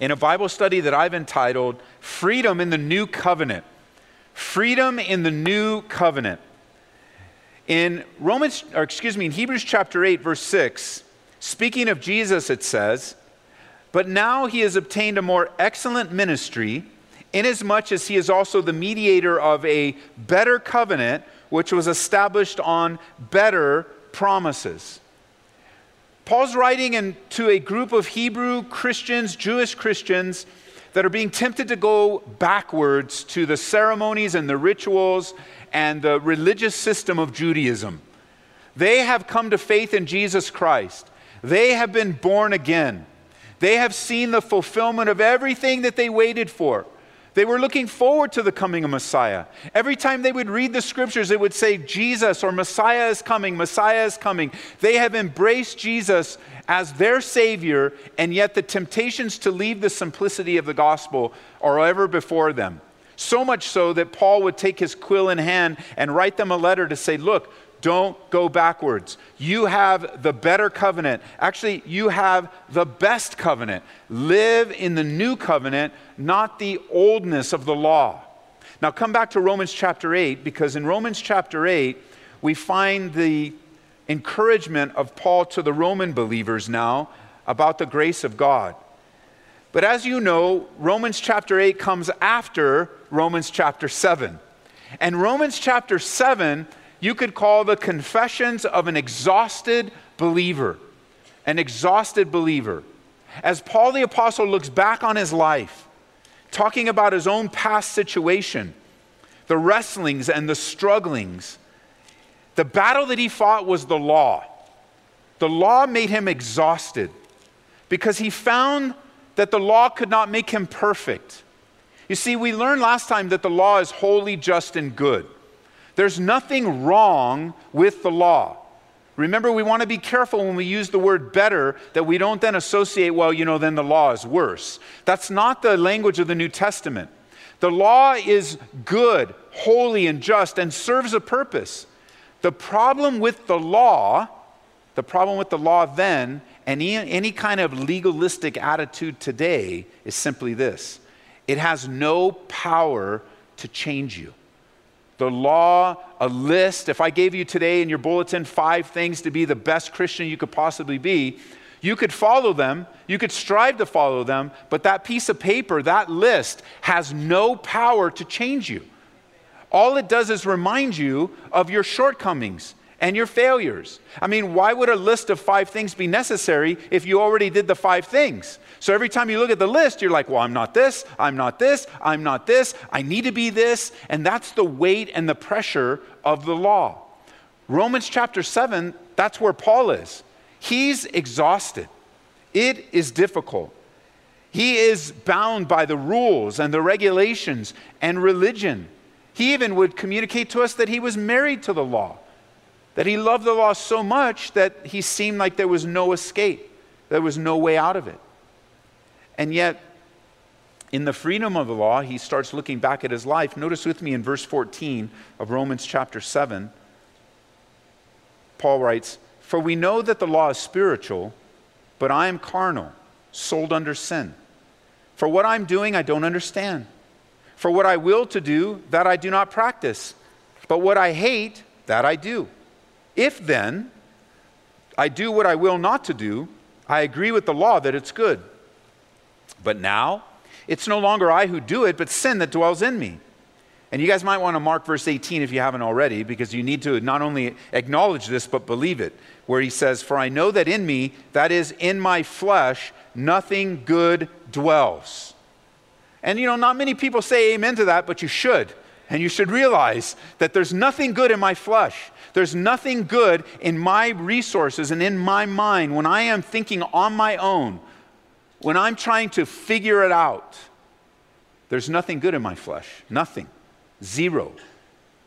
in a Bible study that I've entitled Freedom in the New Covenant. Freedom in the New Covenant. In Romans, or excuse me, in Hebrews chapter 8, verse 6, speaking of Jesus, it says, But now he has obtained a more excellent ministry, inasmuch as he is also the mediator of a better covenant, which was established on better promises. Paul's writing in, to a group of Hebrew Christians, Jewish Christians, that are being tempted to go backwards to the ceremonies and the rituals and the religious system of Judaism. They have come to faith in Jesus Christ. They have been born again. They have seen the fulfillment of everything that they waited for. They were looking forward to the coming of Messiah. Every time they would read the scriptures, it would say, Jesus or Messiah is coming, Messiah is coming. They have embraced Jesus as their Savior, and yet the temptations to leave the simplicity of the gospel are ever before them. So much so that Paul would take his quill in hand and write them a letter to say, Look, don't go backwards. You have the better covenant. Actually, you have the best covenant. Live in the new covenant, not the oldness of the law. Now, come back to Romans chapter 8, because in Romans chapter 8, we find the encouragement of Paul to the Roman believers now about the grace of God. But as you know, Romans chapter 8 comes after Romans chapter 7. And Romans chapter 7 you could call the confessions of an exhausted believer. An exhausted believer. As Paul the Apostle looks back on his life, talking about his own past situation, the wrestlings and the strugglings, the battle that he fought was the law. The law made him exhausted because he found that the law could not make him perfect. You see, we learned last time that the law is holy, just, and good. There's nothing wrong with the law. Remember, we want to be careful when we use the word better that we don't then associate, well, you know, then the law is worse. That's not the language of the New Testament. The law is good, holy, and just, and serves a purpose. The problem with the law, the problem with the law then, and any kind of legalistic attitude today is simply this it has no power to change you the law, a list. If I gave you today in your bulletin five things to be the best Christian you could possibly be, you could follow them, you could strive to follow them, but that piece of paper, that list, has no power to change you. All it does is remind you of your shortcomings and your failures. I mean, why would a list of five things be necessary if you already did the five things? So every time you look at the list, you're like, well, I'm not this, I'm not this, I'm not this, I need to be this. And that's the weight and the pressure of the law. Romans chapter 7, that's where Paul is. He's exhausted, it is difficult. He is bound by the rules and the regulations and religion. He even would communicate to us that he was married to the law that he loved the law so much that he seemed like there was no escape, there was no way out of it. And yet, in the freedom of the law, he starts looking back at his life. Notice with me in verse 14 of Romans chapter 7, Paul writes, For we know that the law is spiritual, but I am carnal, sold under sin. For what I'm doing, I don't understand. For what I will to do, that I do not practice. But what I hate, that I do. If then I do what I will not to do, I agree with the law that it's good. But now it's no longer I who do it, but sin that dwells in me. And you guys might want to mark verse 18 if you haven't already, because you need to not only acknowledge this, but believe it, where he says, For I know that in me, that is in my flesh, nothing good dwells. And you know, not many people say amen to that, but you should. And you should realize that there's nothing good in my flesh. There's nothing good in my resources and in my mind when I am thinking on my own, when I'm trying to figure it out. There's nothing good in my flesh. Nothing. Zero.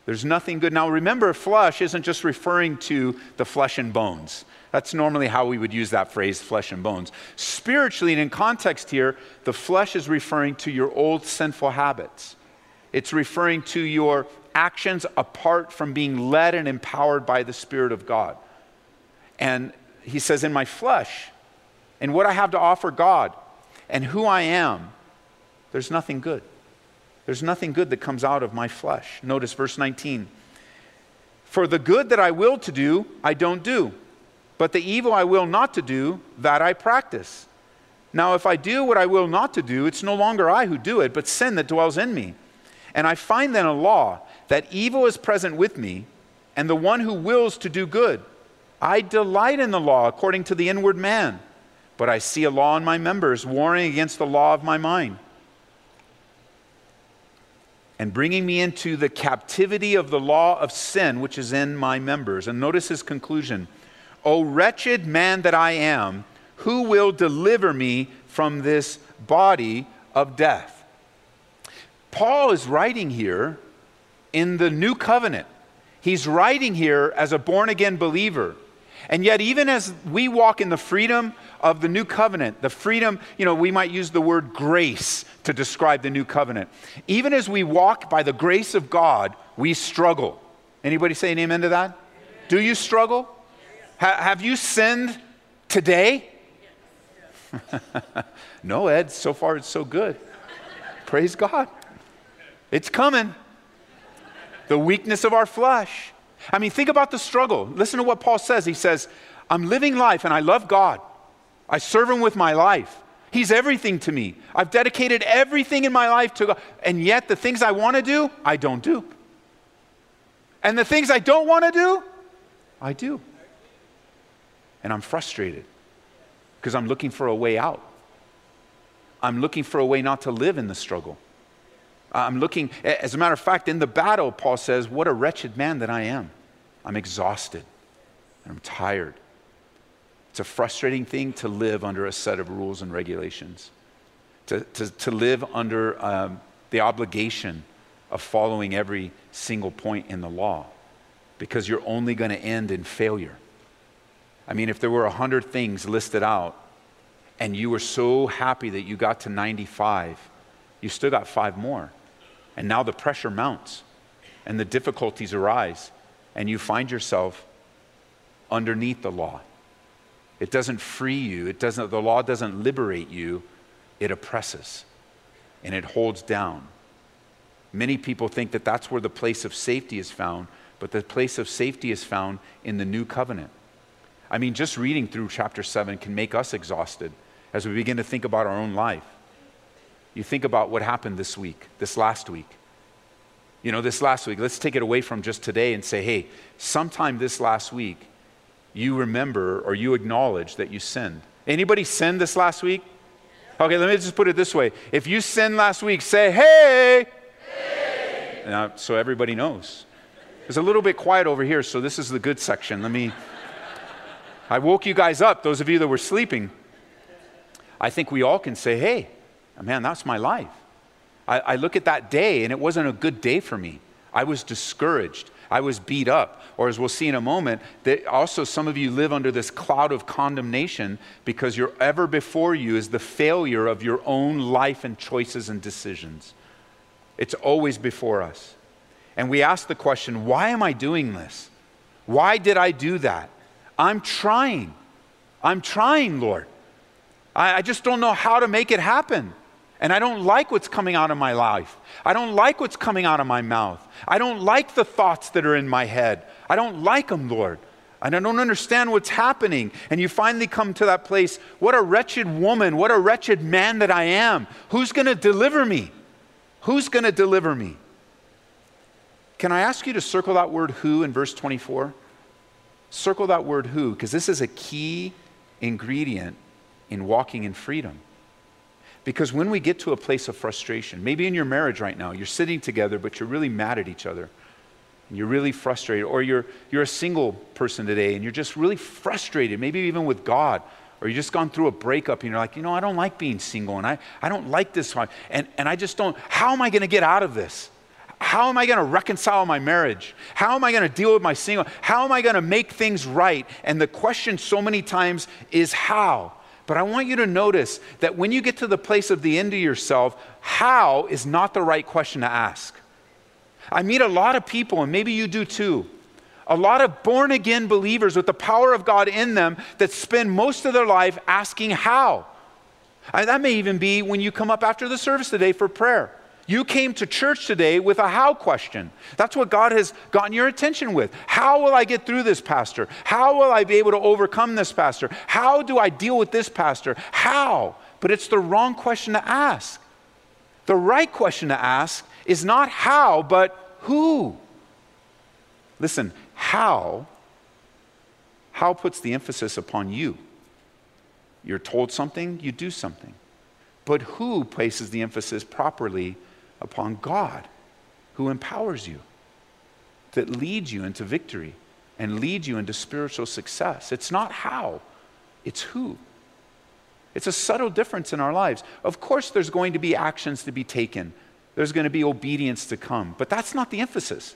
There's nothing good. Now remember, flesh isn't just referring to the flesh and bones. That's normally how we would use that phrase, flesh and bones. Spiritually, and in context here, the flesh is referring to your old sinful habits. It's referring to your actions apart from being led and empowered by the Spirit of God. And he says, In my flesh, and what I have to offer God, and who I am, there's nothing good. There's nothing good that comes out of my flesh. Notice verse 19. For the good that I will to do, I don't do, but the evil I will not to do, that I practice. Now, if I do what I will not to do, it's no longer I who do it, but sin that dwells in me. And I find then a law that evil is present with me, and the one who wills to do good. I delight in the law according to the inward man, but I see a law in my members warring against the law of my mind and bringing me into the captivity of the law of sin which is in my members. And notice his conclusion O wretched man that I am, who will deliver me from this body of death? Paul is writing here in the new covenant. He's writing here as a born again believer. And yet, even as we walk in the freedom of the new covenant, the freedom, you know, we might use the word grace to describe the new covenant. Even as we walk by the grace of God, we struggle. Anybody say an amen to that? Do you struggle? Ha- have you sinned today? no, Ed, so far it's so good. Praise God. It's coming. The weakness of our flesh. I mean, think about the struggle. Listen to what Paul says. He says, I'm living life and I love God. I serve Him with my life. He's everything to me. I've dedicated everything in my life to God. And yet, the things I want to do, I don't do. And the things I don't want to do, I do. And I'm frustrated because I'm looking for a way out. I'm looking for a way not to live in the struggle. I'm looking, as a matter of fact, in the battle, Paul says, What a wretched man that I am. I'm exhausted and I'm tired. It's a frustrating thing to live under a set of rules and regulations, to, to, to live under um, the obligation of following every single point in the law, because you're only going to end in failure. I mean, if there were 100 things listed out and you were so happy that you got to 95, you still got five more. And now the pressure mounts and the difficulties arise, and you find yourself underneath the law. It doesn't free you, it doesn't, the law doesn't liberate you, it oppresses and it holds down. Many people think that that's where the place of safety is found, but the place of safety is found in the new covenant. I mean, just reading through chapter 7 can make us exhausted as we begin to think about our own life. You think about what happened this week, this last week. You know, this last week, let's take it away from just today and say, hey, sometime this last week, you remember or you acknowledge that you sinned. Anybody sinned this last week? Okay, let me just put it this way. If you sinned last week, say, hey. hey. Now, so everybody knows. It's a little bit quiet over here, so this is the good section. Let me. I woke you guys up, those of you that were sleeping. I think we all can say, hey, man, that's my life. I, I look at that day and it wasn't a good day for me. I was discouraged. I was beat up. Or as we'll see in a moment, that also some of you live under this cloud of condemnation because you're ever before you is the failure of your own life and choices and decisions. It's always before us. And we ask the question, why am I doing this? Why did I do that? I'm trying. I'm trying, Lord. I, I just don't know how to make it happen. And I don't like what's coming out of my life. I don't like what's coming out of my mouth. I don't like the thoughts that are in my head. I don't like them, Lord. And I don't understand what's happening. And you finally come to that place what a wretched woman, what a wretched man that I am. Who's going to deliver me? Who's going to deliver me? Can I ask you to circle that word who in verse 24? Circle that word who, because this is a key ingredient in walking in freedom. Because when we get to a place of frustration, maybe in your marriage right now, you're sitting together, but you're really mad at each other. And you're really frustrated. Or you're, you're a single person today and you're just really frustrated, maybe even with God. or you just gone through a breakup and you're like, you know, I don't like being single and I, I don't like this. And, and I just don't, how am I going to get out of this? How am I going to reconcile my marriage? How am I going to deal with my single? How am I going to make things right? And the question so many times is how? But I want you to notice that when you get to the place of the end of yourself, how is not the right question to ask. I meet a lot of people, and maybe you do too, a lot of born again believers with the power of God in them that spend most of their life asking how. And that may even be when you come up after the service today for prayer. You came to church today with a how question. That's what God has gotten your attention with. How will I get through this, Pastor? How will I be able to overcome this, Pastor? How do I deal with this, Pastor? How? But it's the wrong question to ask. The right question to ask is not how, but who. Listen, how, how puts the emphasis upon you. You're told something, you do something. But who places the emphasis properly upon God, who empowers you, that leads you into victory and leads you into spiritual success. It's not how, it's who. It's a subtle difference in our lives. Of course, there's going to be actions to be taken, there's going to be obedience to come, but that's not the emphasis.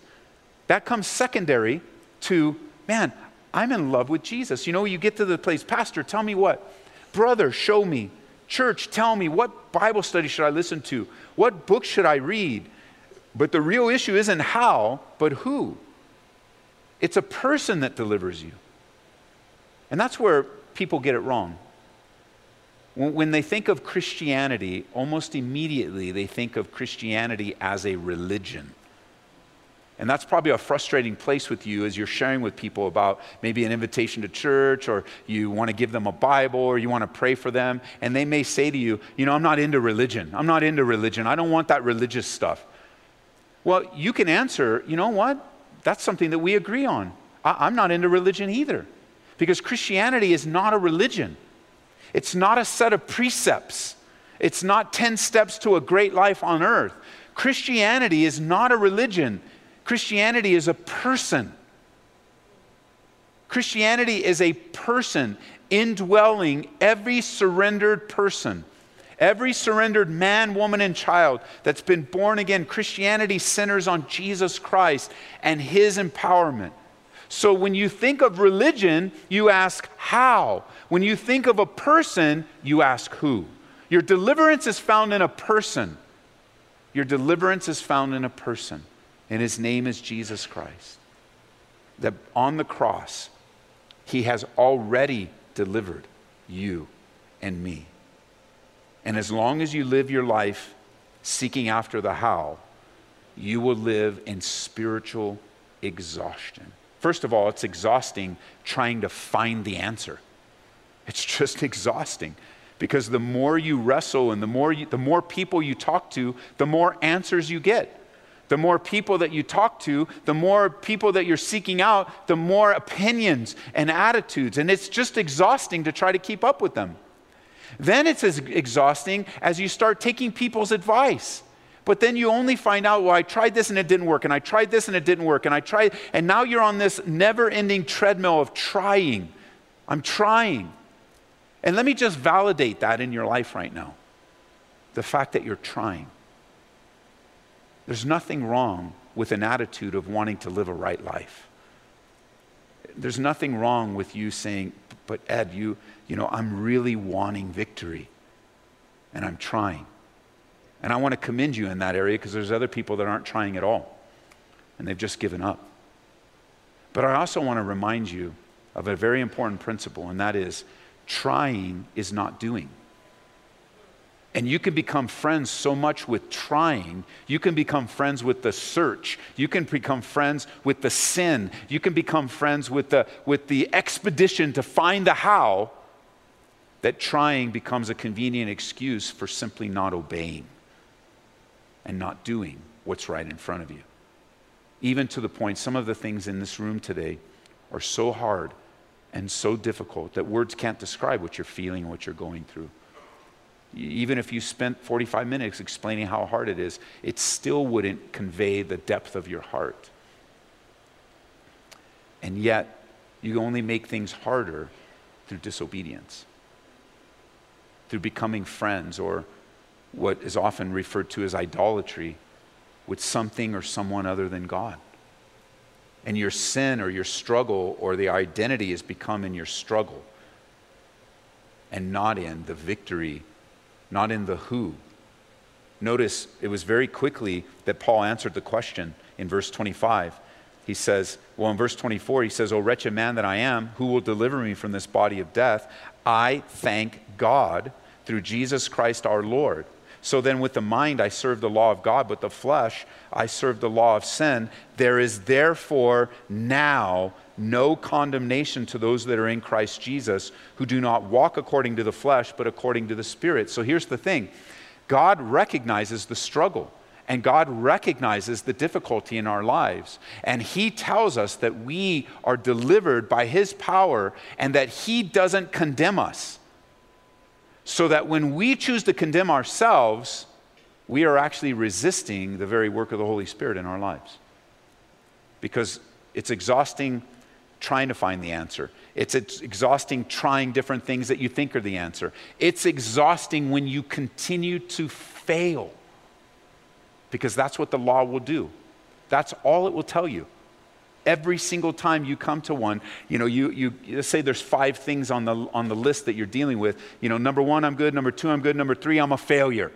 That comes secondary to, man, I'm in love with Jesus. You know, you get to the place, Pastor, tell me what? Brother, show me. Church, tell me what Bible study should I listen to? What book should I read? But the real issue isn't how, but who. It's a person that delivers you. And that's where people get it wrong. When they think of Christianity, almost immediately they think of Christianity as a religion. And that's probably a frustrating place with you as you're sharing with people about maybe an invitation to church or you want to give them a Bible or you want to pray for them. And they may say to you, You know, I'm not into religion. I'm not into religion. I don't want that religious stuff. Well, you can answer, You know what? That's something that we agree on. I- I'm not into religion either. Because Christianity is not a religion, it's not a set of precepts, it's not 10 steps to a great life on earth. Christianity is not a religion. Christianity is a person. Christianity is a person indwelling every surrendered person, every surrendered man, woman, and child that's been born again. Christianity centers on Jesus Christ and his empowerment. So when you think of religion, you ask how. When you think of a person, you ask who. Your deliverance is found in a person. Your deliverance is found in a person and his name is Jesus Christ. That on the cross, he has already delivered you and me. And as long as you live your life seeking after the how, you will live in spiritual exhaustion. First of all, it's exhausting trying to find the answer. It's just exhausting because the more you wrestle and the more, you, the more people you talk to, the more answers you get. The more people that you talk to, the more people that you're seeking out, the more opinions and attitudes. And it's just exhausting to try to keep up with them. Then it's as exhausting as you start taking people's advice. But then you only find out, well, I tried this and it didn't work, and I tried this and it didn't work, and I tried, and now you're on this never ending treadmill of trying. I'm trying. And let me just validate that in your life right now the fact that you're trying. There's nothing wrong with an attitude of wanting to live a right life. There's nothing wrong with you saying, but Ed, you, you know, I'm really wanting victory and I'm trying. And I want to commend you in that area because there's other people that aren't trying at all and they've just given up. But I also want to remind you of a very important principle, and that is trying is not doing. And you can become friends so much with trying. You can become friends with the search. You can become friends with the sin. You can become friends with the, with the expedition to find the how that trying becomes a convenient excuse for simply not obeying and not doing what's right in front of you. Even to the point, some of the things in this room today are so hard and so difficult that words can't describe what you're feeling, and what you're going through. Even if you spent 45 minutes explaining how hard it is, it still wouldn't convey the depth of your heart. And yet, you only make things harder through disobedience. through becoming friends or what is often referred to as idolatry with something or someone other than God. And your sin or your struggle or the identity has become in your struggle and not in the victory, not in the who. Notice it was very quickly that Paul answered the question in verse 25. He says, well, in verse 24, he says, O wretched man that I am, who will deliver me from this body of death? I thank God through Jesus Christ our Lord. So then, with the mind, I serve the law of God, but the flesh, I serve the law of sin. There is therefore now no condemnation to those that are in Christ Jesus, who do not walk according to the flesh, but according to the Spirit. So here's the thing God recognizes the struggle. And God recognizes the difficulty in our lives. And He tells us that we are delivered by His power and that He doesn't condemn us so that when we choose to condemn ourselves, we are actually resisting the very work of the Holy Spirit in our lives. Because it's exhausting trying to find the answer. It's, exhausting trying different things that you think are the answer. It's exhausting when you continue to fail. Because that's what the law will do. That's all it will tell you every single time you come to one, you know, you, you say there's five things on the, on the list that you're dealing with. You know, number one, I'm good. Number two, I'm good. Number three, I'm a failure.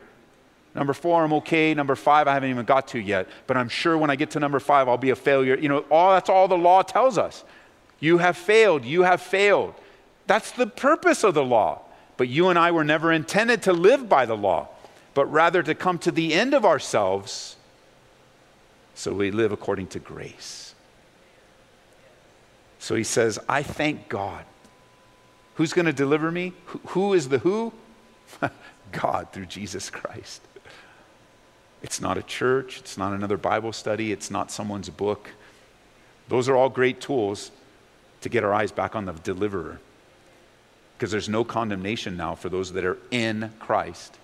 Number four, I'm okay. Number five, I haven't even got to yet. But I'm sure when I get to number five, I'll be a failure. You know, all that's all the law tells us. You have failed. You have failed. That's the purpose of the law. But you and I were never intended to live by the law, but rather to come to the end of ourselves so we live according to grace. So he says, I thank God. Who's going to deliver me? Who is the who? God through Jesus Christ. It's not a church, it's not another Bible study, it's not someone's book. Those are all great tools to get our eyes back on the deliverer. Because there's no condemnation now for those that are in Christ,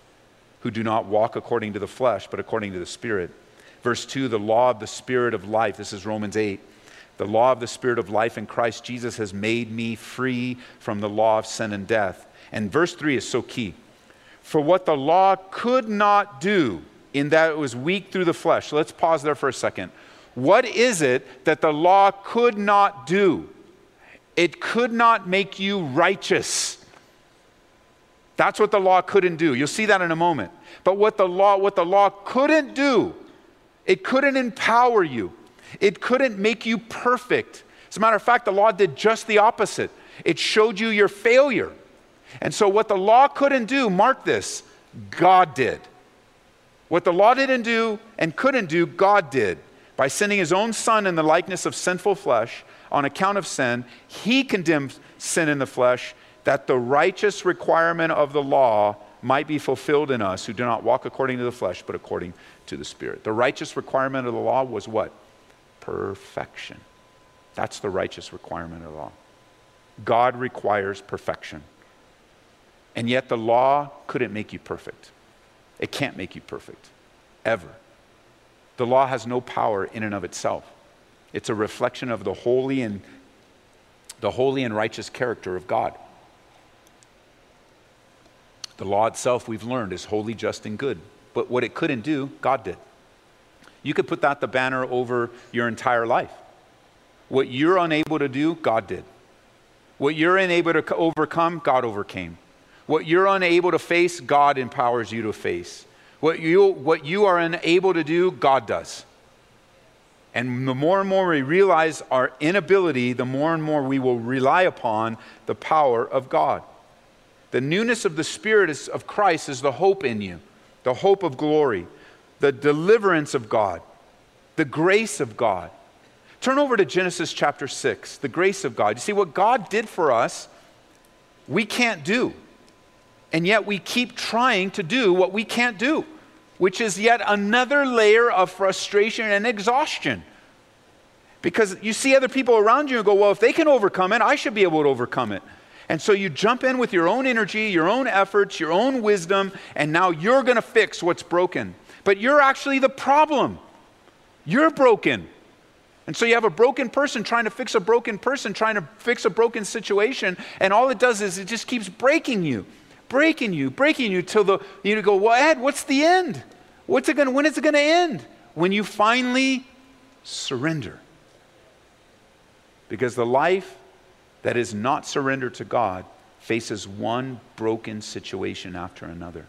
who do not walk according to the flesh, but according to the Spirit. Verse 2 the law of the Spirit of life. This is Romans 8 the law of the Spirit of life in Christ Jesus has made me free from the law of sin and death. And verse 3 is so key. For what the law could not do, in that it was weak through the flesh. So let's pause there for a second. What is it that the law could not do? It could not make you righteous. That's what the law couldn't do. You'll see that in a moment. But what the law what the law couldn't do, it couldn't empower you. It couldn't make you perfect. As a matter of fact, the law did just the opposite. It showed you your failure. And so, what the law couldn't do, mark this, God did. What the law didn't do and couldn't do, God did. By sending his own son in the likeness of sinful flesh on account of sin, he condemned sin in the flesh that the righteous requirement of the law might be fulfilled in us who do not walk according to the flesh, but according to the Spirit. The righteous requirement of the law was what? perfection. That's the righteous requirement of the law. God requires perfection. And yet the law couldn't make you perfect. It can't make you perfect, ever. The law has no power in and of itself. It's a reflection of the holy and the holy and righteous character of God. The law itself, we've learned, is holy, just, and good. But what it couldn't do, God did. You could put that the banner over your entire life. What you're unable to do, God did. What you're unable to overcome, God overcame. What you're unable to face, God empowers you to face. What you, what you are unable to do, God does. And the more and more we realize our inability, the more and more we will rely upon the power of God. The newness of the Spirit of Christ is the hope in you, the hope of glory the deliverance of God, the grace of God. Turn over to Genesis chapter 6, the grace of God. You see, what God did for us, we can't do. And yet we keep trying to do what we can't do, which is yet another layer of frustration and exhaustion. Because you see other people around you and go, well, if they can overcome it, I should be able to overcome it. And so you jump in with your own energy, your own efforts, your own wisdom, and now you're going to fix what's broken but you're actually the problem. You're broken. And so you have a broken person trying to fix a broken person, trying to fix a broken situation, and all it does is it just keeps breaking you, breaking you, breaking you till the you go, well, Ed, what's the end? What's it gonna, when is it going to end? When you finally surrender. Because the life that is not surrendered to God faces one broken situation after another.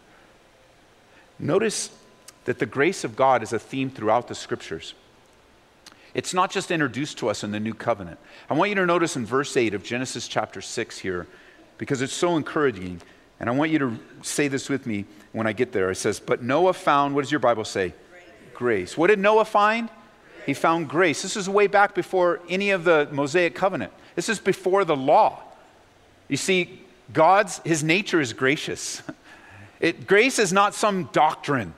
Notice that the grace of God is a theme throughout the scriptures. It's not just introduced to us in the new covenant. I want you to notice in verse 8 of Genesis chapter 6 here, because it's so encouraging. And I want you to say this with me when I get there. It says, But Noah found, what does your Bible say? Grace. grace. What did Noah find? He found grace. This is way back before any of the Mosaic covenant. This is before the law. You see, God's, his nature is gracious. It, grace is not some doctrine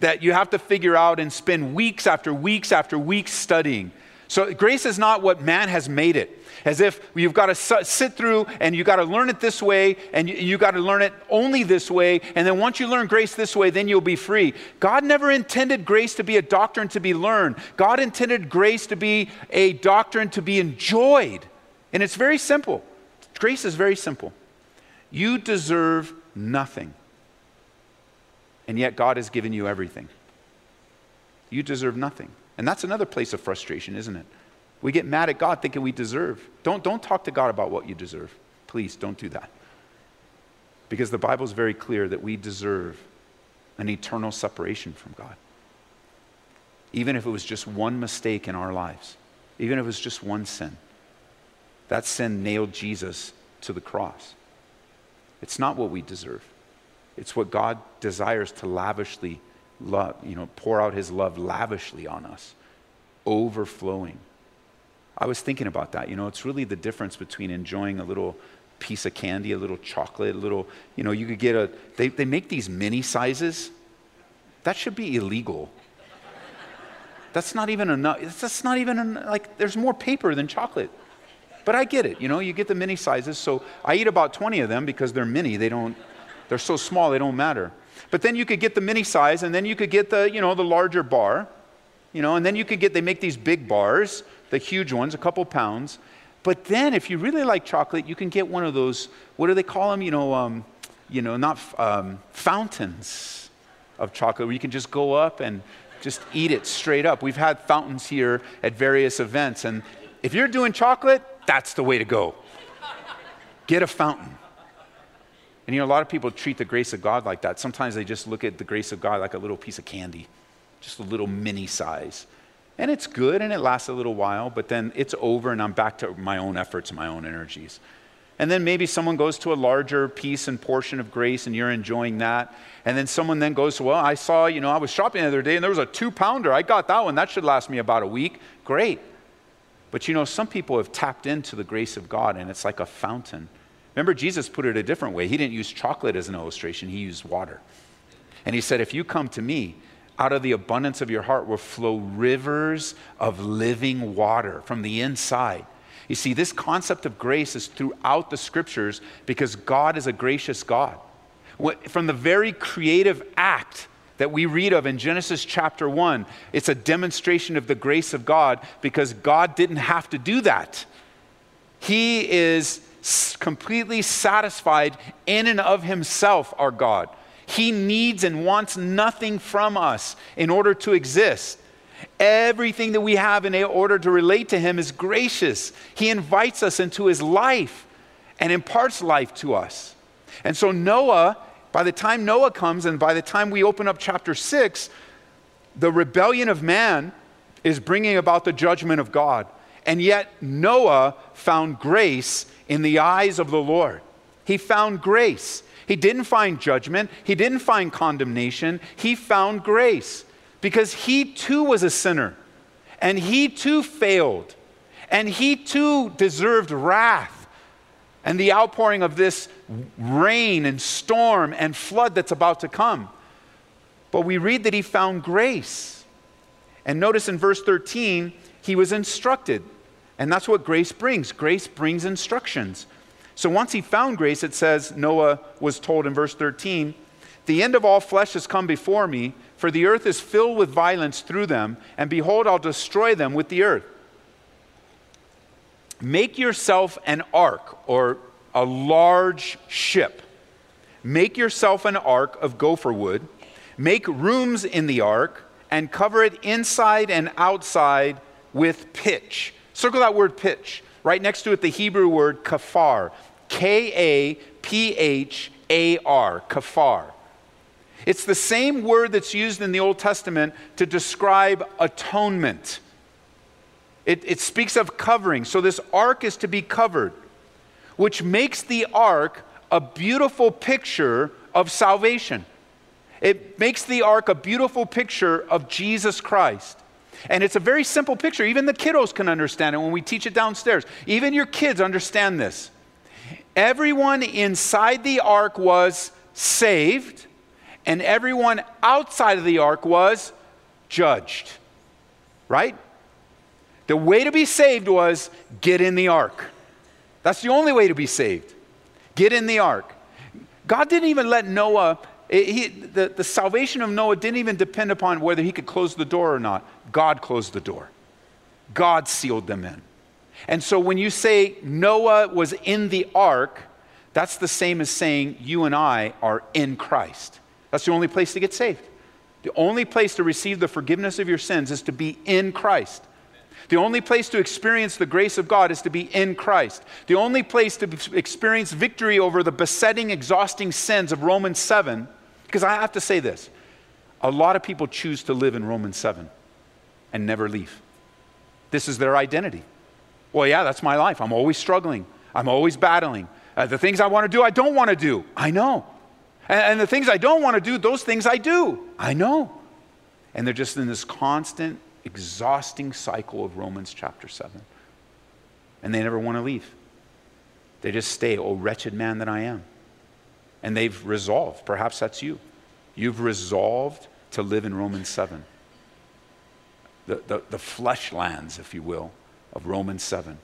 that you have to figure out and spend weeks after weeks after weeks studying. So, grace is not what man has made it as if you've got to sit through and you've got to learn it this way and you, have got to learn it only this way. And then once you learn grace this way, then you'll be free. God never intended grace to be a doctrine to be learned, God intended grace to be a doctrine to be enjoyed. And it's very simple. Grace is very simple. You deserve nothing, and yet God has given you everything. You deserve nothing. And that's another place of frustration, isn't it? We get mad at God thinking we deserve. Don't, don't talk to God about what you deserve. Please don't do that. Because the Bible is very clear that we deserve an eternal separation from God. Even if it was just one mistake in our lives, even if it was just one sin, that sin nailed Jesus to the cross. It's not what we deserve. It's what God desires to lavishly love, you know, pour out his love lavishly on us, overflowing. I was thinking about that. You know, it's really the difference between enjoying a little piece of candy, a little chocolate, a little, you know, you could get a, they, they make these mini sizes. That should be illegal. That's not even enough. That's not even, enough, like, there's more paper than chocolate. But I get it, you know, you get the mini sizes. So I eat about 20 of them because they're mini. They don't, they're so small, they don't matter. But then you could get the mini size, and then you could get the, you know, the larger bar, you know, and then you could get, they make these big bars the huge ones, a couple pounds. But then, if you really like chocolate, you can get one of those, what do they call them? You know, um, you know not um, fountains of chocolate where you can just go up and just eat it straight up. We've had fountains here at various events. And if you're doing chocolate, that's the way to go. Get a fountain. And you know, a lot of people treat the grace of God like that. Sometimes they just look at the grace of God like a little piece of candy, just a little mini size. And it's good and it lasts a little while, but then it's over and I'm back to my own efforts, my own energies. And then maybe someone goes to a larger piece and portion of grace and you're enjoying that. And then someone then goes, Well, I saw, you know, I was shopping the other day and there was a two pounder. I got that one. That should last me about a week. Great. But you know, some people have tapped into the grace of God and it's like a fountain. Remember, Jesus put it a different way. He didn't use chocolate as an illustration, he used water. And he said, If you come to me, out of the abundance of your heart will flow rivers of living water from the inside. You see, this concept of grace is throughout the scriptures because God is a gracious God. From the very creative act that we read of in Genesis chapter 1, it's a demonstration of the grace of God because God didn't have to do that. He is completely satisfied in and of himself, our God. He needs and wants nothing from us in order to exist. Everything that we have in order to relate to Him is gracious. He invites us into His life and imparts life to us. And so, Noah, by the time Noah comes and by the time we open up chapter 6, the rebellion of man is bringing about the judgment of God. And yet, Noah found grace in the eyes of the Lord. He found grace. He didn't find judgment, he didn't find condemnation, he found grace because he too was a sinner and he too failed and he too deserved wrath and the outpouring of this rain and storm and flood that's about to come. But we read that he found grace. And notice in verse 13, he was instructed. And that's what grace brings. Grace brings instructions. So once he found grace, it says, Noah was told in verse 13, The end of all flesh has come before me, for the earth is filled with violence through them, and behold, I'll destroy them with the earth. Make yourself an ark or a large ship. Make yourself an ark of gopher wood, make rooms in the ark, and cover it inside and outside with pitch. Circle that word pitch. Right next to it, the Hebrew word kafar. K A P H A R. Kafar. It's the same word that's used in the Old Testament to describe atonement. It, it speaks of covering. So this ark is to be covered, which makes the ark a beautiful picture of salvation. It makes the ark a beautiful picture of Jesus Christ. And it's a very simple picture. Even the kiddos can understand it when we teach it downstairs. Even your kids understand this. Everyone inside the ark was saved, and everyone outside of the ark was judged. Right? The way to be saved was get in the ark. That's the only way to be saved. Get in the ark. God didn't even let Noah, eh, he, the, the salvation of Noah didn't even depend upon whether he could close the door or not. God closed the door, God sealed them in. And so when you say Noah was in the ark, that's the same as saying you and I are in Christ. That's the only place to get saved. The only place to receive the forgiveness of your sins is to be in Christ. The only place to experience the grace of God is to be in Christ. The only place to experience victory over the besetting, exhausting sins of Romans 7, because I have to say this a lot of people choose to live in Romans 7 and never leave. This is their identity. Well, yeah, that's my life. I'm always struggling, I'm always battling. Uh, the things I want to do, I don't want to do. I know. And, and the things I don't want to do, those things I do. I know. And they're just in this constant exhausting cycle of Romans chapter 7. And they never want to leave. They just stay, oh, wretched man that I am. And they've resolved, perhaps that's you. You've resolved to live in Romans 7. The, the, the flesh lands, if you will, of Romans 7.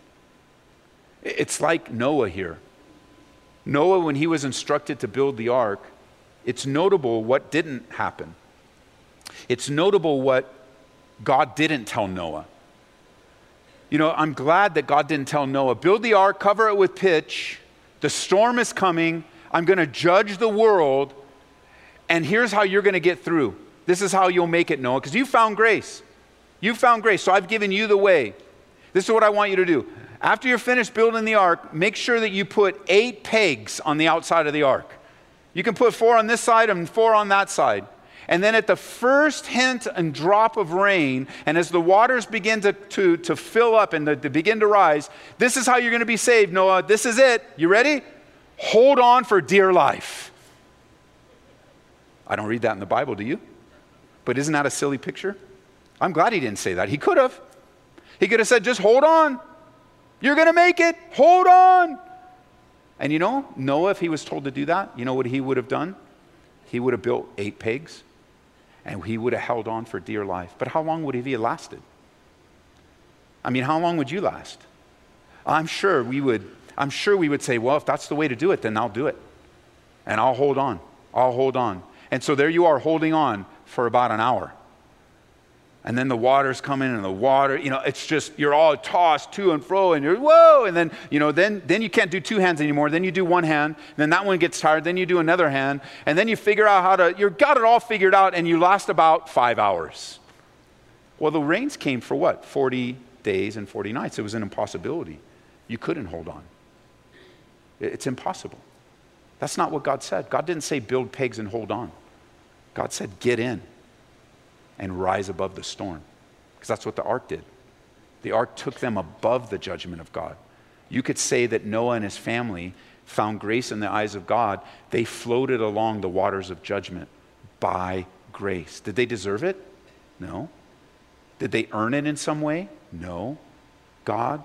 It's like Noah here. Noah, when he was instructed to build the ark, it's notable what didn't happen. It's notable what God didn't tell Noah. You know, I'm glad that God didn't tell Noah, build the ark, cover it with pitch. The storm is coming. I'm going to judge the world. And here's how you're going to get through. This is how you'll make it, Noah, because you found grace. You found grace, so I've given you the way. This is what I want you to do. After you're finished building the ark, make sure that you put eight pegs on the outside of the ark. You can put four on this side and four on that side. And then at the first hint and drop of rain, and as the waters begin to, to, to fill up and to, to begin to rise, this is how you're going to be saved, Noah. This is it. You ready? Hold on for dear life. I don't read that in the Bible, do you? But isn't that a silly picture? I'm glad he didn't say that. He could have. He could have said, just hold on. You're going to make it. Hold on. And you know, Noah, if he was told to do that, you know what he would have done? He would have built eight pigs and he would have held on for dear life. But how long would he have lasted? I mean, how long would you last? I'm sure we would, I'm sure we would say, well, if that's the way to do it, then I'll do it. And I'll hold on. I'll hold on. And so there you are holding on for about an hour and then the water's coming and the water, you know, it's just, you're all tossed to and fro and you're, whoa, and then, you know, then, then you can't do two hands anymore. Then you do one hand, then that one gets tired, then you do another hand, and then you figure out how to, you've got it all figured out and you last about five hours. Well, the rains came for what? 40 days and 40 nights. It was an impossibility. You couldn't hold on. It's impossible. That's not what God said. God didn't say build pegs and hold on. God said get in and rise above the storm. Because that's what the ark did. The ark took them above the judgment of God. You could say that Noah and his family found grace in the eyes of God. They floated along the waters of judgment by grace. Did they deserve it? No. Did they earn it in some way? No. God,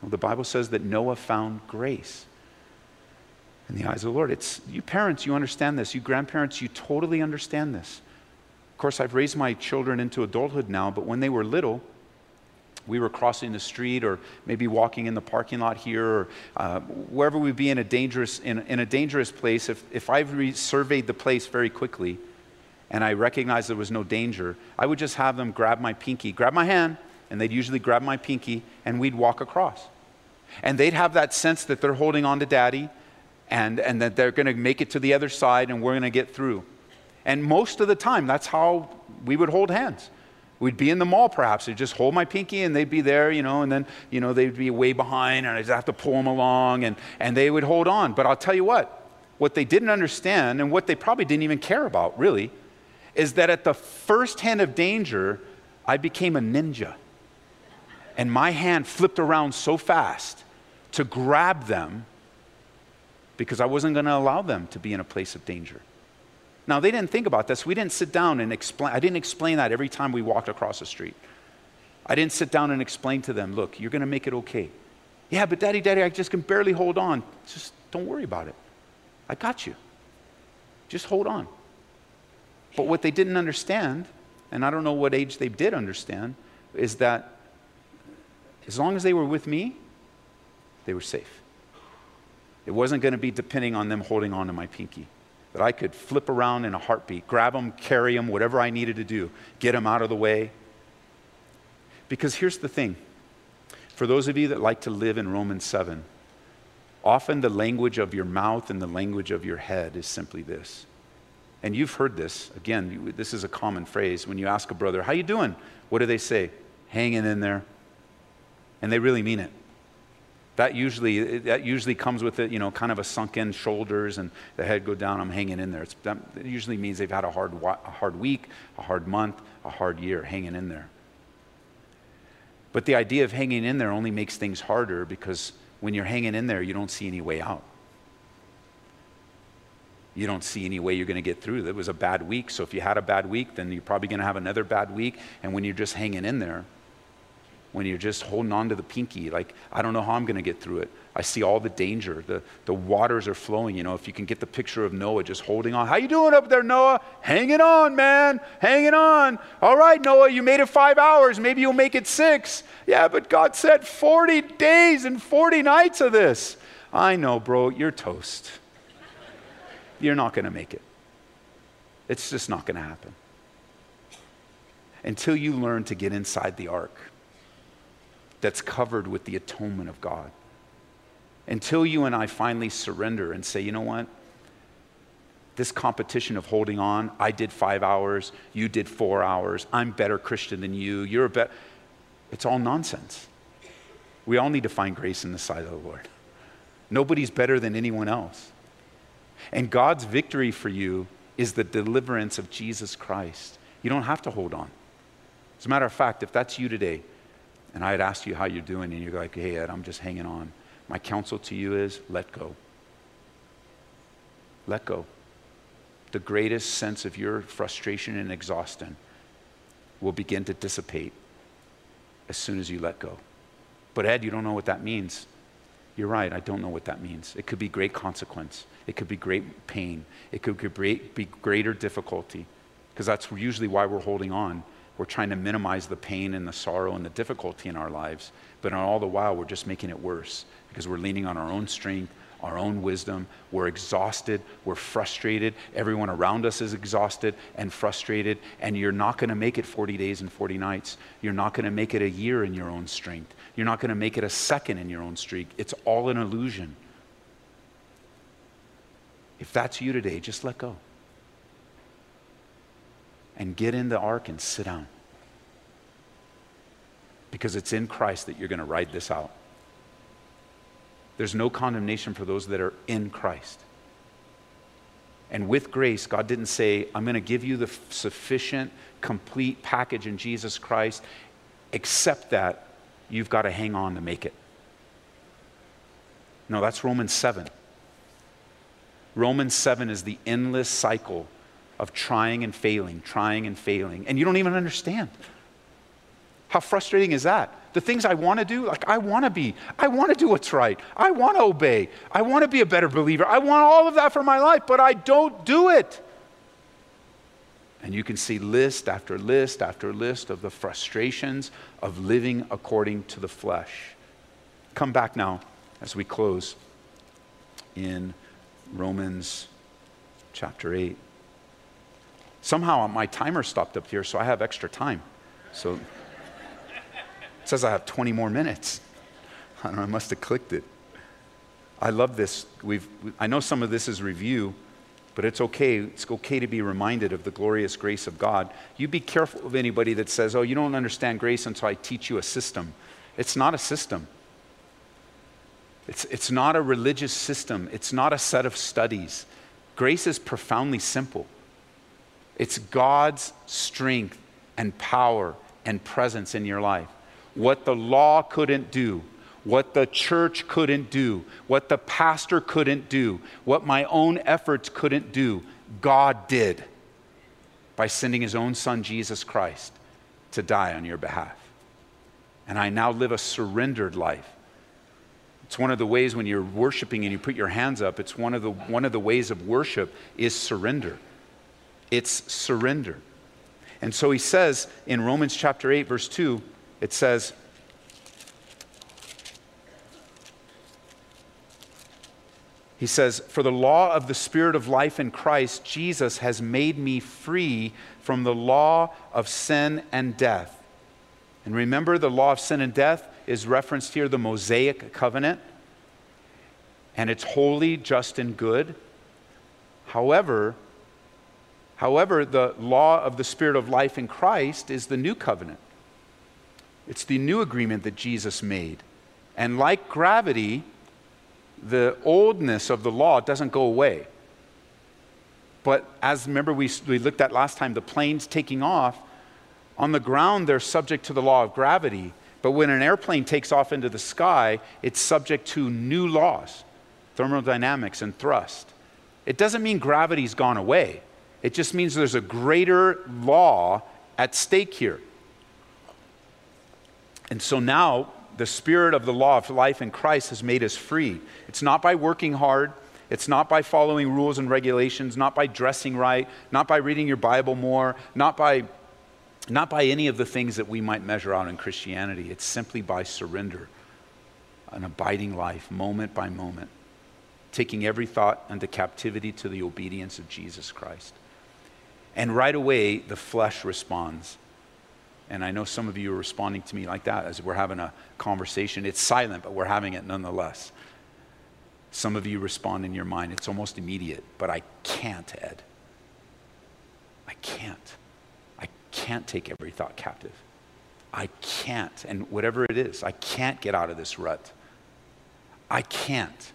well, the Bible says that Noah found grace in the eyes of the Lord. It's you parents, you understand this. You grandparents, you totally understand this course, I've raised my children into adulthood now, but when they were little, we were crossing the street or maybe walking in the parking lot here or uh, wherever we'd be in a dangerous, in, in a dangerous place, if, if I surveyed the place very quickly and I recognized there was no danger, I would just have them grab my pinky, grab my hand, and they'd usually grab my pinky and we'd walk across. And they'd have that sense that they're holding on to daddy and, and that they're going to make it to the other side and we're going to get through. And most of the time, that's how we would hold hands. We'd be in the mall perhaps. They'd just hold my pinky and they'd be there, you know, and then, you know, they'd be way behind and I'd have to pull them along and, and they would hold on. But I'll tell you what, what they didn't understand and what they probably didn't even care about, really, is that at the first hand of danger, I became a ninja. And my hand flipped around so fast to grab them because I wasn't going to allow them to be in a place of danger. Now, they didn't think about this. We didn't sit down and explain. I didn't explain that every time we walked across the street. I didn't sit down and explain to them, look, you're going to make it okay. Yeah, but daddy, daddy, I just can barely hold on. Just don't worry about it. I got you. Just hold on. But what they didn't understand, and I don't know what age they did understand, is that as long as they were with me, they were safe. It wasn't going to be depending on them holding on to my pinky. That I could flip around in a heartbeat, grab them, carry them, whatever I needed to do, get them out of the way. Because here's the thing for those of you that like to live in Romans 7, often the language of your mouth and the language of your head is simply this. And you've heard this. Again, this is a common phrase. When you ask a brother, How you doing? What do they say? Hanging in there. And they really mean it. That usually, that usually comes with it, you know, kind of a sunken shoulders and the head go down. I'm hanging in there. It's, that usually means they've had a hard, a hard week, a hard month, a hard year, hanging in there. But the idea of hanging in there only makes things harder because when you're hanging in there, you don't see any way out. You don't see any way you're going to get through. It was a bad week, so if you had a bad week, then you're probably going to have another bad week. And when you're just hanging in there, when you're just holding on to the pinky, like, I don't know how I'm going to get through it. I see all the danger. The, the waters are flowing. You know, if you can get the picture of Noah just holding on. How you doing up there, Noah? Hanging on, man. Hanging on. All right, Noah, you made it five hours. Maybe you'll make it six. Yeah, but God said 40 days and 40 nights of this. I know, bro, you're toast. You're not going to make it. It's just not going to happen. Until you learn to get inside the ark that's covered with the atonement of God. Until you and I finally surrender and say, you know what? This competition of holding on, I did five hours, you did four hours, I'm better Christian than you, you're a better. It's all nonsense. We all need to find grace in the sight of the Lord. Nobody's better than anyone else. And God's victory for you is the deliverance of Jesus Christ. You don't have to hold on. As a matter of fact, if that's you today, and I had asked you how you're doing, and you're like, hey, Ed, I'm just hanging on. My counsel to you is let go. Let go. The greatest sense of your frustration and exhaustion will begin to dissipate as soon as you let go. But, Ed, you don't know what that means. You're right, I don't know what that means. It could be great consequence, it could be great pain, it could be greater difficulty, because that's usually why we're holding on we're trying to minimize the pain and the sorrow and the difficulty in our lives. But all the while, we're just making it worse because we're leaning on our own strength, our own wisdom. We're exhausted. We're frustrated. Everyone around us is exhausted and frustrated. And you're not going to make it 40 days and 40 nights. You're not going to make it a year in your own strength. You're not going to make it a second in your own streak. It's all an illusion. If that's you today, just let go and get in the ark and sit down. Because it's in Christ that you're going to ride this out. There's no condemnation for those that are in Christ. And with grace, God didn't say, I'm going to give you the sufficient, complete package in Jesus Christ, except that you've got to hang on to make it. No, that's Romans 7. Romans 7 is the endless cycle of trying and failing, trying and failing, and you don't even understand. How frustrating is that? The things I want to do, like I want to be, I want to do what's right. I want to obey. I want to be a better believer. I want all of that for my life, but I don't do it. And you can see list after list after list of the frustrations of living according to the flesh. Come back now as we close in Romans chapter 8. Somehow my timer stopped up here, so I have extra time. So it says I have 20 more minutes. I don't know, I must have clicked it. I love this. We've, I know some of this is review, but it's okay. It's okay to be reminded of the glorious grace of God. You be careful of anybody that says, oh, you don't understand grace until I teach you a system. It's not a system. It's, it's not a religious system. It's not a set of studies. Grace is profoundly simple. It's God's strength and power and presence in your life. What the law couldn't do, what the church couldn't do, what the pastor couldn't do, what my own efforts couldn't do, God did by sending his own son, Jesus Christ, to die on your behalf. And I now live a surrendered life. It's one of the ways when you're worshiping and you put your hands up, it's one of the, one of the ways of worship is surrender. It's surrender. And so he says in Romans chapter 8, verse 2, it says, He says, For the law of the Spirit of life in Christ Jesus has made me free from the law of sin and death. And remember, the law of sin and death is referenced here, the Mosaic covenant, and it's holy, just, and good. However, however, the law of the Spirit of life in Christ is the new covenant. It's the new agreement that Jesus made. And like gravity, the oldness of the law doesn't go away. But as remember we, we looked at last time, the planes taking off, on the ground they're subject to the law of gravity. But when an airplane takes off into the sky, it's subject to new laws, thermodynamics and thrust. It doesn't mean gravity's gone away. It just means there's a greater law at stake here. And so now the spirit of the law of life in Christ has made us free. It's not by working hard, it's not by following rules and regulations, not by dressing right, not by reading your Bible more, not by not by any of the things that we might measure out in Christianity. It's simply by surrender, an abiding life, moment by moment, taking every thought into captivity to the obedience of Jesus Christ. And right away, the flesh responds. And I know some of you are responding to me like that as we're having a conversation. It's silent, but we're having it nonetheless. Some of you respond in your mind. It's almost immediate, but I can't, Ed. I can't. I can't take every thought captive. I can't. And whatever it is, I can't get out of this rut. I can't.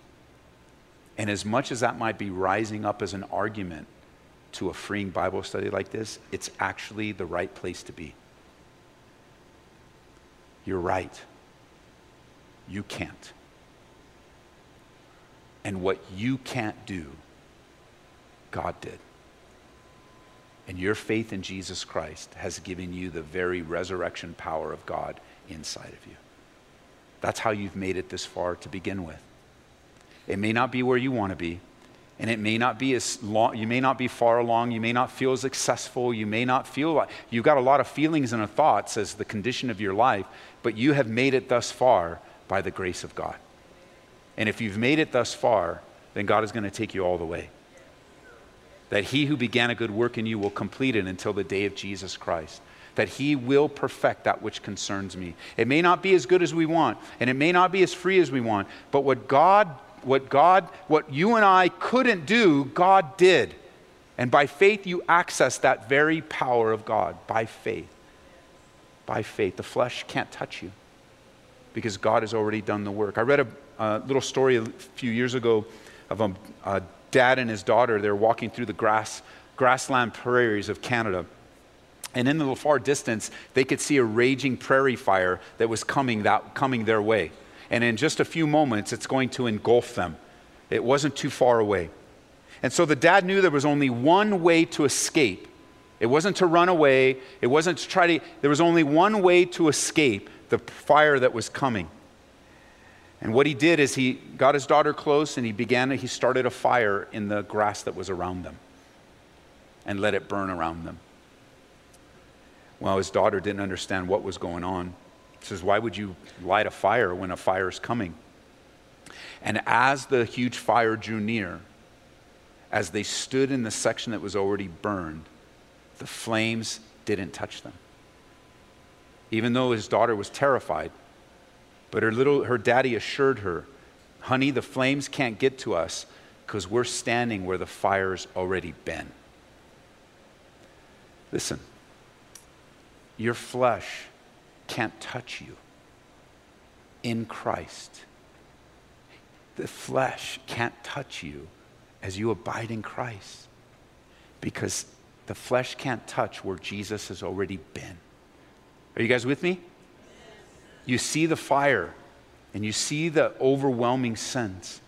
And as much as that might be rising up as an argument to a freeing Bible study like this, it's actually the right place to be. You're right. You can't. And what you can't do, God did. And your faith in Jesus Christ has given you the very resurrection power of God inside of you. That's how you've made it this far to begin with. It may not be where you want to be, and it may not be as long, you may not be far along, you may not feel as successful, you may not feel like you've got a lot of feelings and thoughts as the condition of your life, but you have made it thus far by the grace of God. And if you've made it thus far, then God is going to take you all the way. That he who began a good work in you will complete it until the day of Jesus Christ. That he will perfect that which concerns me. It may not be as good as we want, and it may not be as free as we want, but what God what God, what you and I couldn't do, God did. And by faith, you access that very power of God. By faith. By faith. The flesh can't touch you because God has already done the work. I read a, a little story a few years ago of a, a dad and his daughter. They're walking through the grass, grassland prairies of Canada. And in the far distance, they could see a raging prairie fire that was coming, that, coming their way and in just a few moments, it's going to engulf them. It wasn't too far away. And so the dad knew there was only one way to escape. It wasn't to run away, it wasn't to try to, there was only one way to escape the fire that was coming. And what he did is he got his daughter close and he began, he started a fire in the grass that was around them and let it burn around them. Well, his daughter didn't understand what was going on says, Why would you light a fire when a fire is coming? And as the huge fire drew near, as they stood in the section that was already burned, the flames didn't touch them. Even though his daughter was terrified, but her little her daddy assured her, Honey, the flames can't get to us because we're standing where the fire's already been. Listen, your flesh can't touch you in Christ. The flesh can't touch you as you abide in Christ because the flesh can't touch where Jesus has already been. Are you guys with me? You see the fire and you see the overwhelming sense.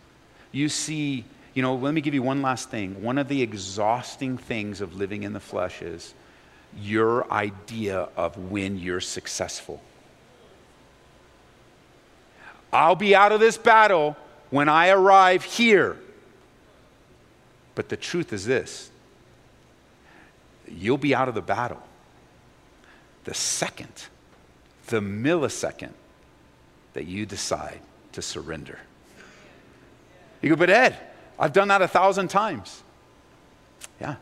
You see, you know, let me give you one last thing. One of the exhausting things of living in the flesh is your idea of when you're successful. I'll be out of this battle when I arrive here. But the truth is this you'll be out of the battle the second, the millisecond that you decide to surrender. You go, but Ed, I've done that a thousand times. Yeah.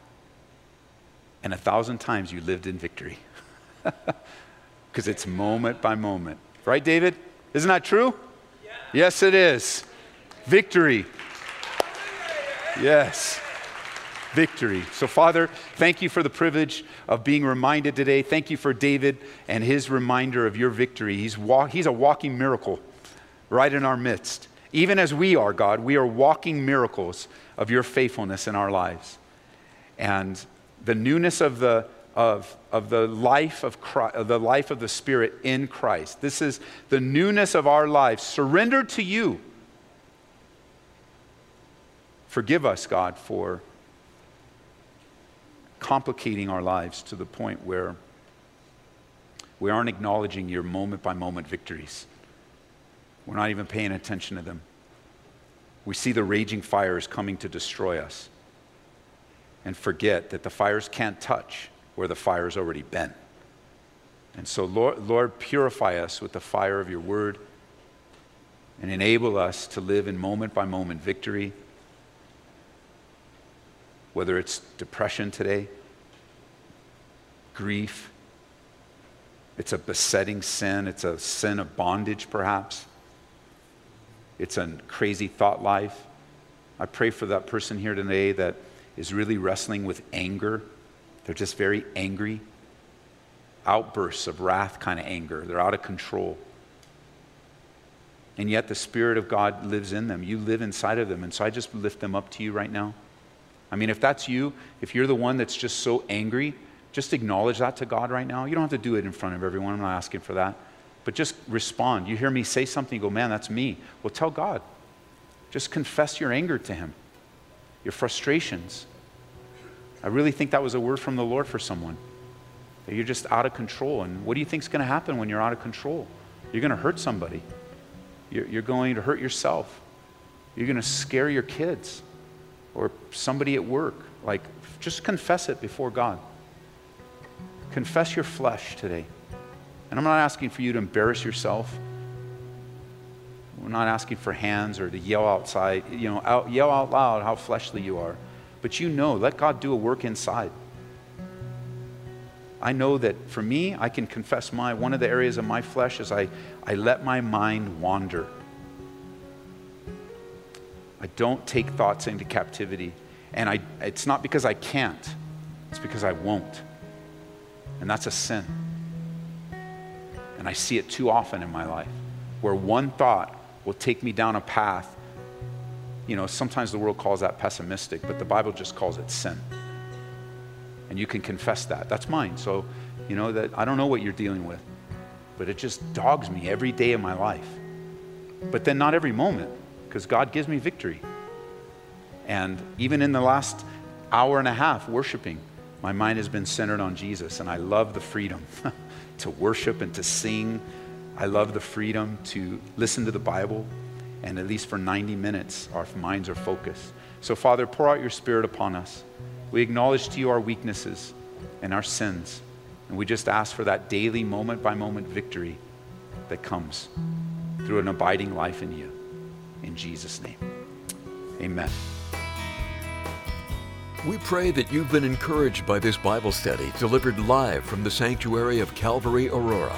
And a thousand times you lived in victory. Because it's moment by moment. Right, David? Isn't that true? Yeah. Yes, it is. Victory. Yes. Victory. So, Father, thank you for the privilege of being reminded today. Thank you for David and his reminder of your victory. He's, walk, he's a walking miracle right in our midst. Even as we are, God, we are walking miracles of your faithfulness in our lives. And the newness of the, of, of the life of Christ, the life of the Spirit in Christ. This is the newness of our lives, surrendered to you. Forgive us, God, for complicating our lives to the point where we aren't acknowledging your moment by moment victories. We're not even paying attention to them. We see the raging fires coming to destroy us and forget that the fires can't touch where the fire's already been. And so, Lord, Lord, purify us with the fire of your word and enable us to live in moment by moment victory whether it's depression today, grief, it's a besetting sin, it's a sin of bondage, perhaps, it's a crazy thought life. I pray for that person here today that is really wrestling with anger. They're just very angry, outbursts of wrath kind of anger. They're out of control. And yet the Spirit of God lives in them. You live inside of them. And so I just lift them up to you right now. I mean, if that's you, if you're the one that's just so angry, just acknowledge that to God right now. You don't have to do it in front of everyone. I'm not asking for that. But just respond. You hear me say something, you go, man, that's me. Well, tell God. Just confess your anger to Him, your frustrations. I really think that was a word from the Lord for someone. That you're just out of control. And what do you think is going to happen when you're out of control? You're going to hurt somebody, you're, you're going to hurt yourself, you're going to scare your kids or somebody at work. Like, just confess it before God. Confess your flesh today. And I'm not asking for you to embarrass yourself. We're not asking for hands or to yell outside, you know, out, yell out loud how fleshly you are. But you know, let God do a work inside. I know that for me, I can confess my one of the areas of my flesh is I, I let my mind wander. I don't take thoughts into captivity. And I, it's not because I can't, it's because I won't. And that's a sin. And I see it too often in my life where one thought will take me down a path. You know, sometimes the world calls that pessimistic, but the Bible just calls it sin. And you can confess that. That's mine. So, you know, that I don't know what you're dealing with, but it just dogs me every day of my life. But then not every moment because God gives me victory. And even in the last hour and a half worshiping, my mind has been centered on Jesus, and I love the freedom to worship and to sing. I love the freedom to listen to the Bible, and at least for 90 minutes, our minds are focused. So, Father, pour out your Spirit upon us. We acknowledge to you our weaknesses and our sins, and we just ask for that daily, moment by moment victory that comes through an abiding life in you. In Jesus' name, amen. We pray that you've been encouraged by this Bible study delivered live from the sanctuary of Calvary Aurora.